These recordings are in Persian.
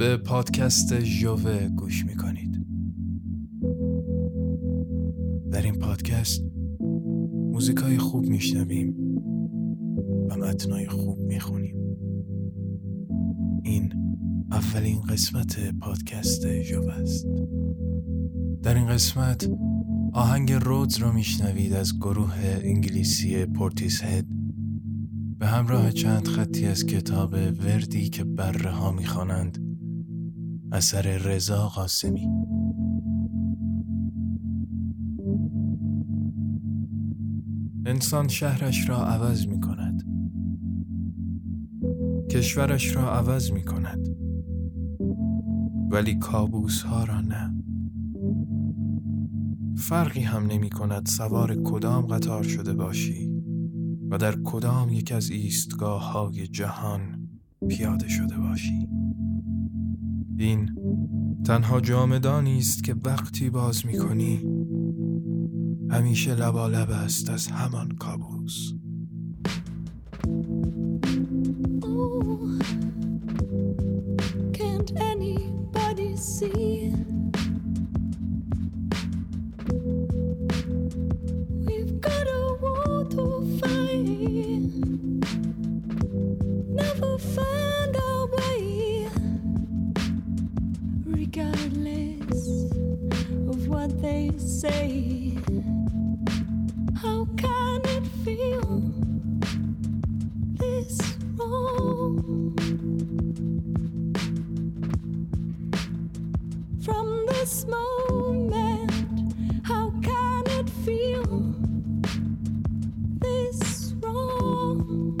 به پادکست ژوه گوش می‌کنید. در این پادکست موزیکای خوب میشنویم و متنای خوب می‌خونیم. این اولین قسمت پادکست ژوه است. در این قسمت آهنگ Roads رو میشنوید از گروه انگلیسی Portishead به همراه چند خطی از کتاب وردی که بره ها می‌خوانند. اثر رضا قاسمی. انسان شهرش را عوض می کند کشورش را عوض می کند ولی کابوس ها را نه. فرقی هم نمی کند سوار کدام قطار شده باشی و در کدام یک از ایستگاه های جهان پیاده شده باشی. این تنها جامدانی است که وقتی باز می کنی همیشه لبالب است از همان کابوس. say, How can it feel this wrong? From this moment, how can it feel this wrong?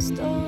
Stop.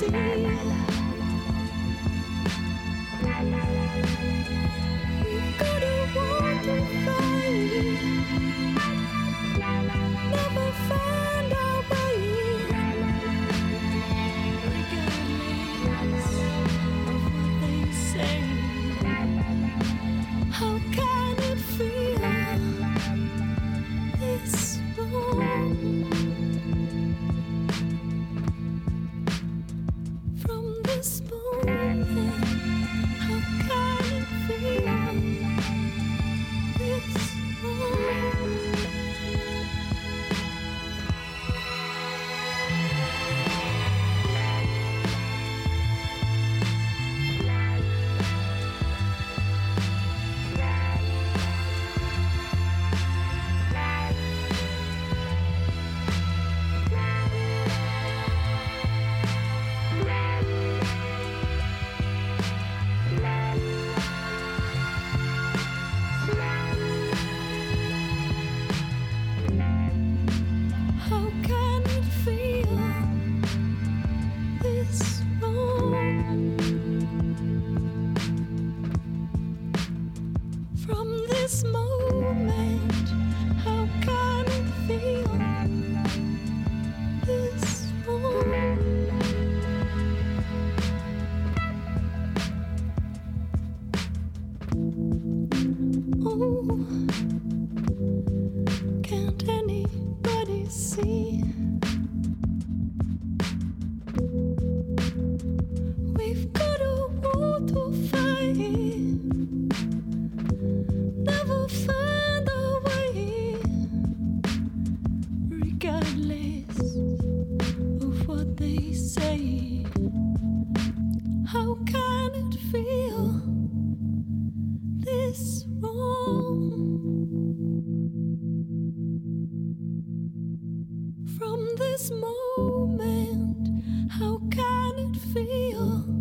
see. This moment, how can it feel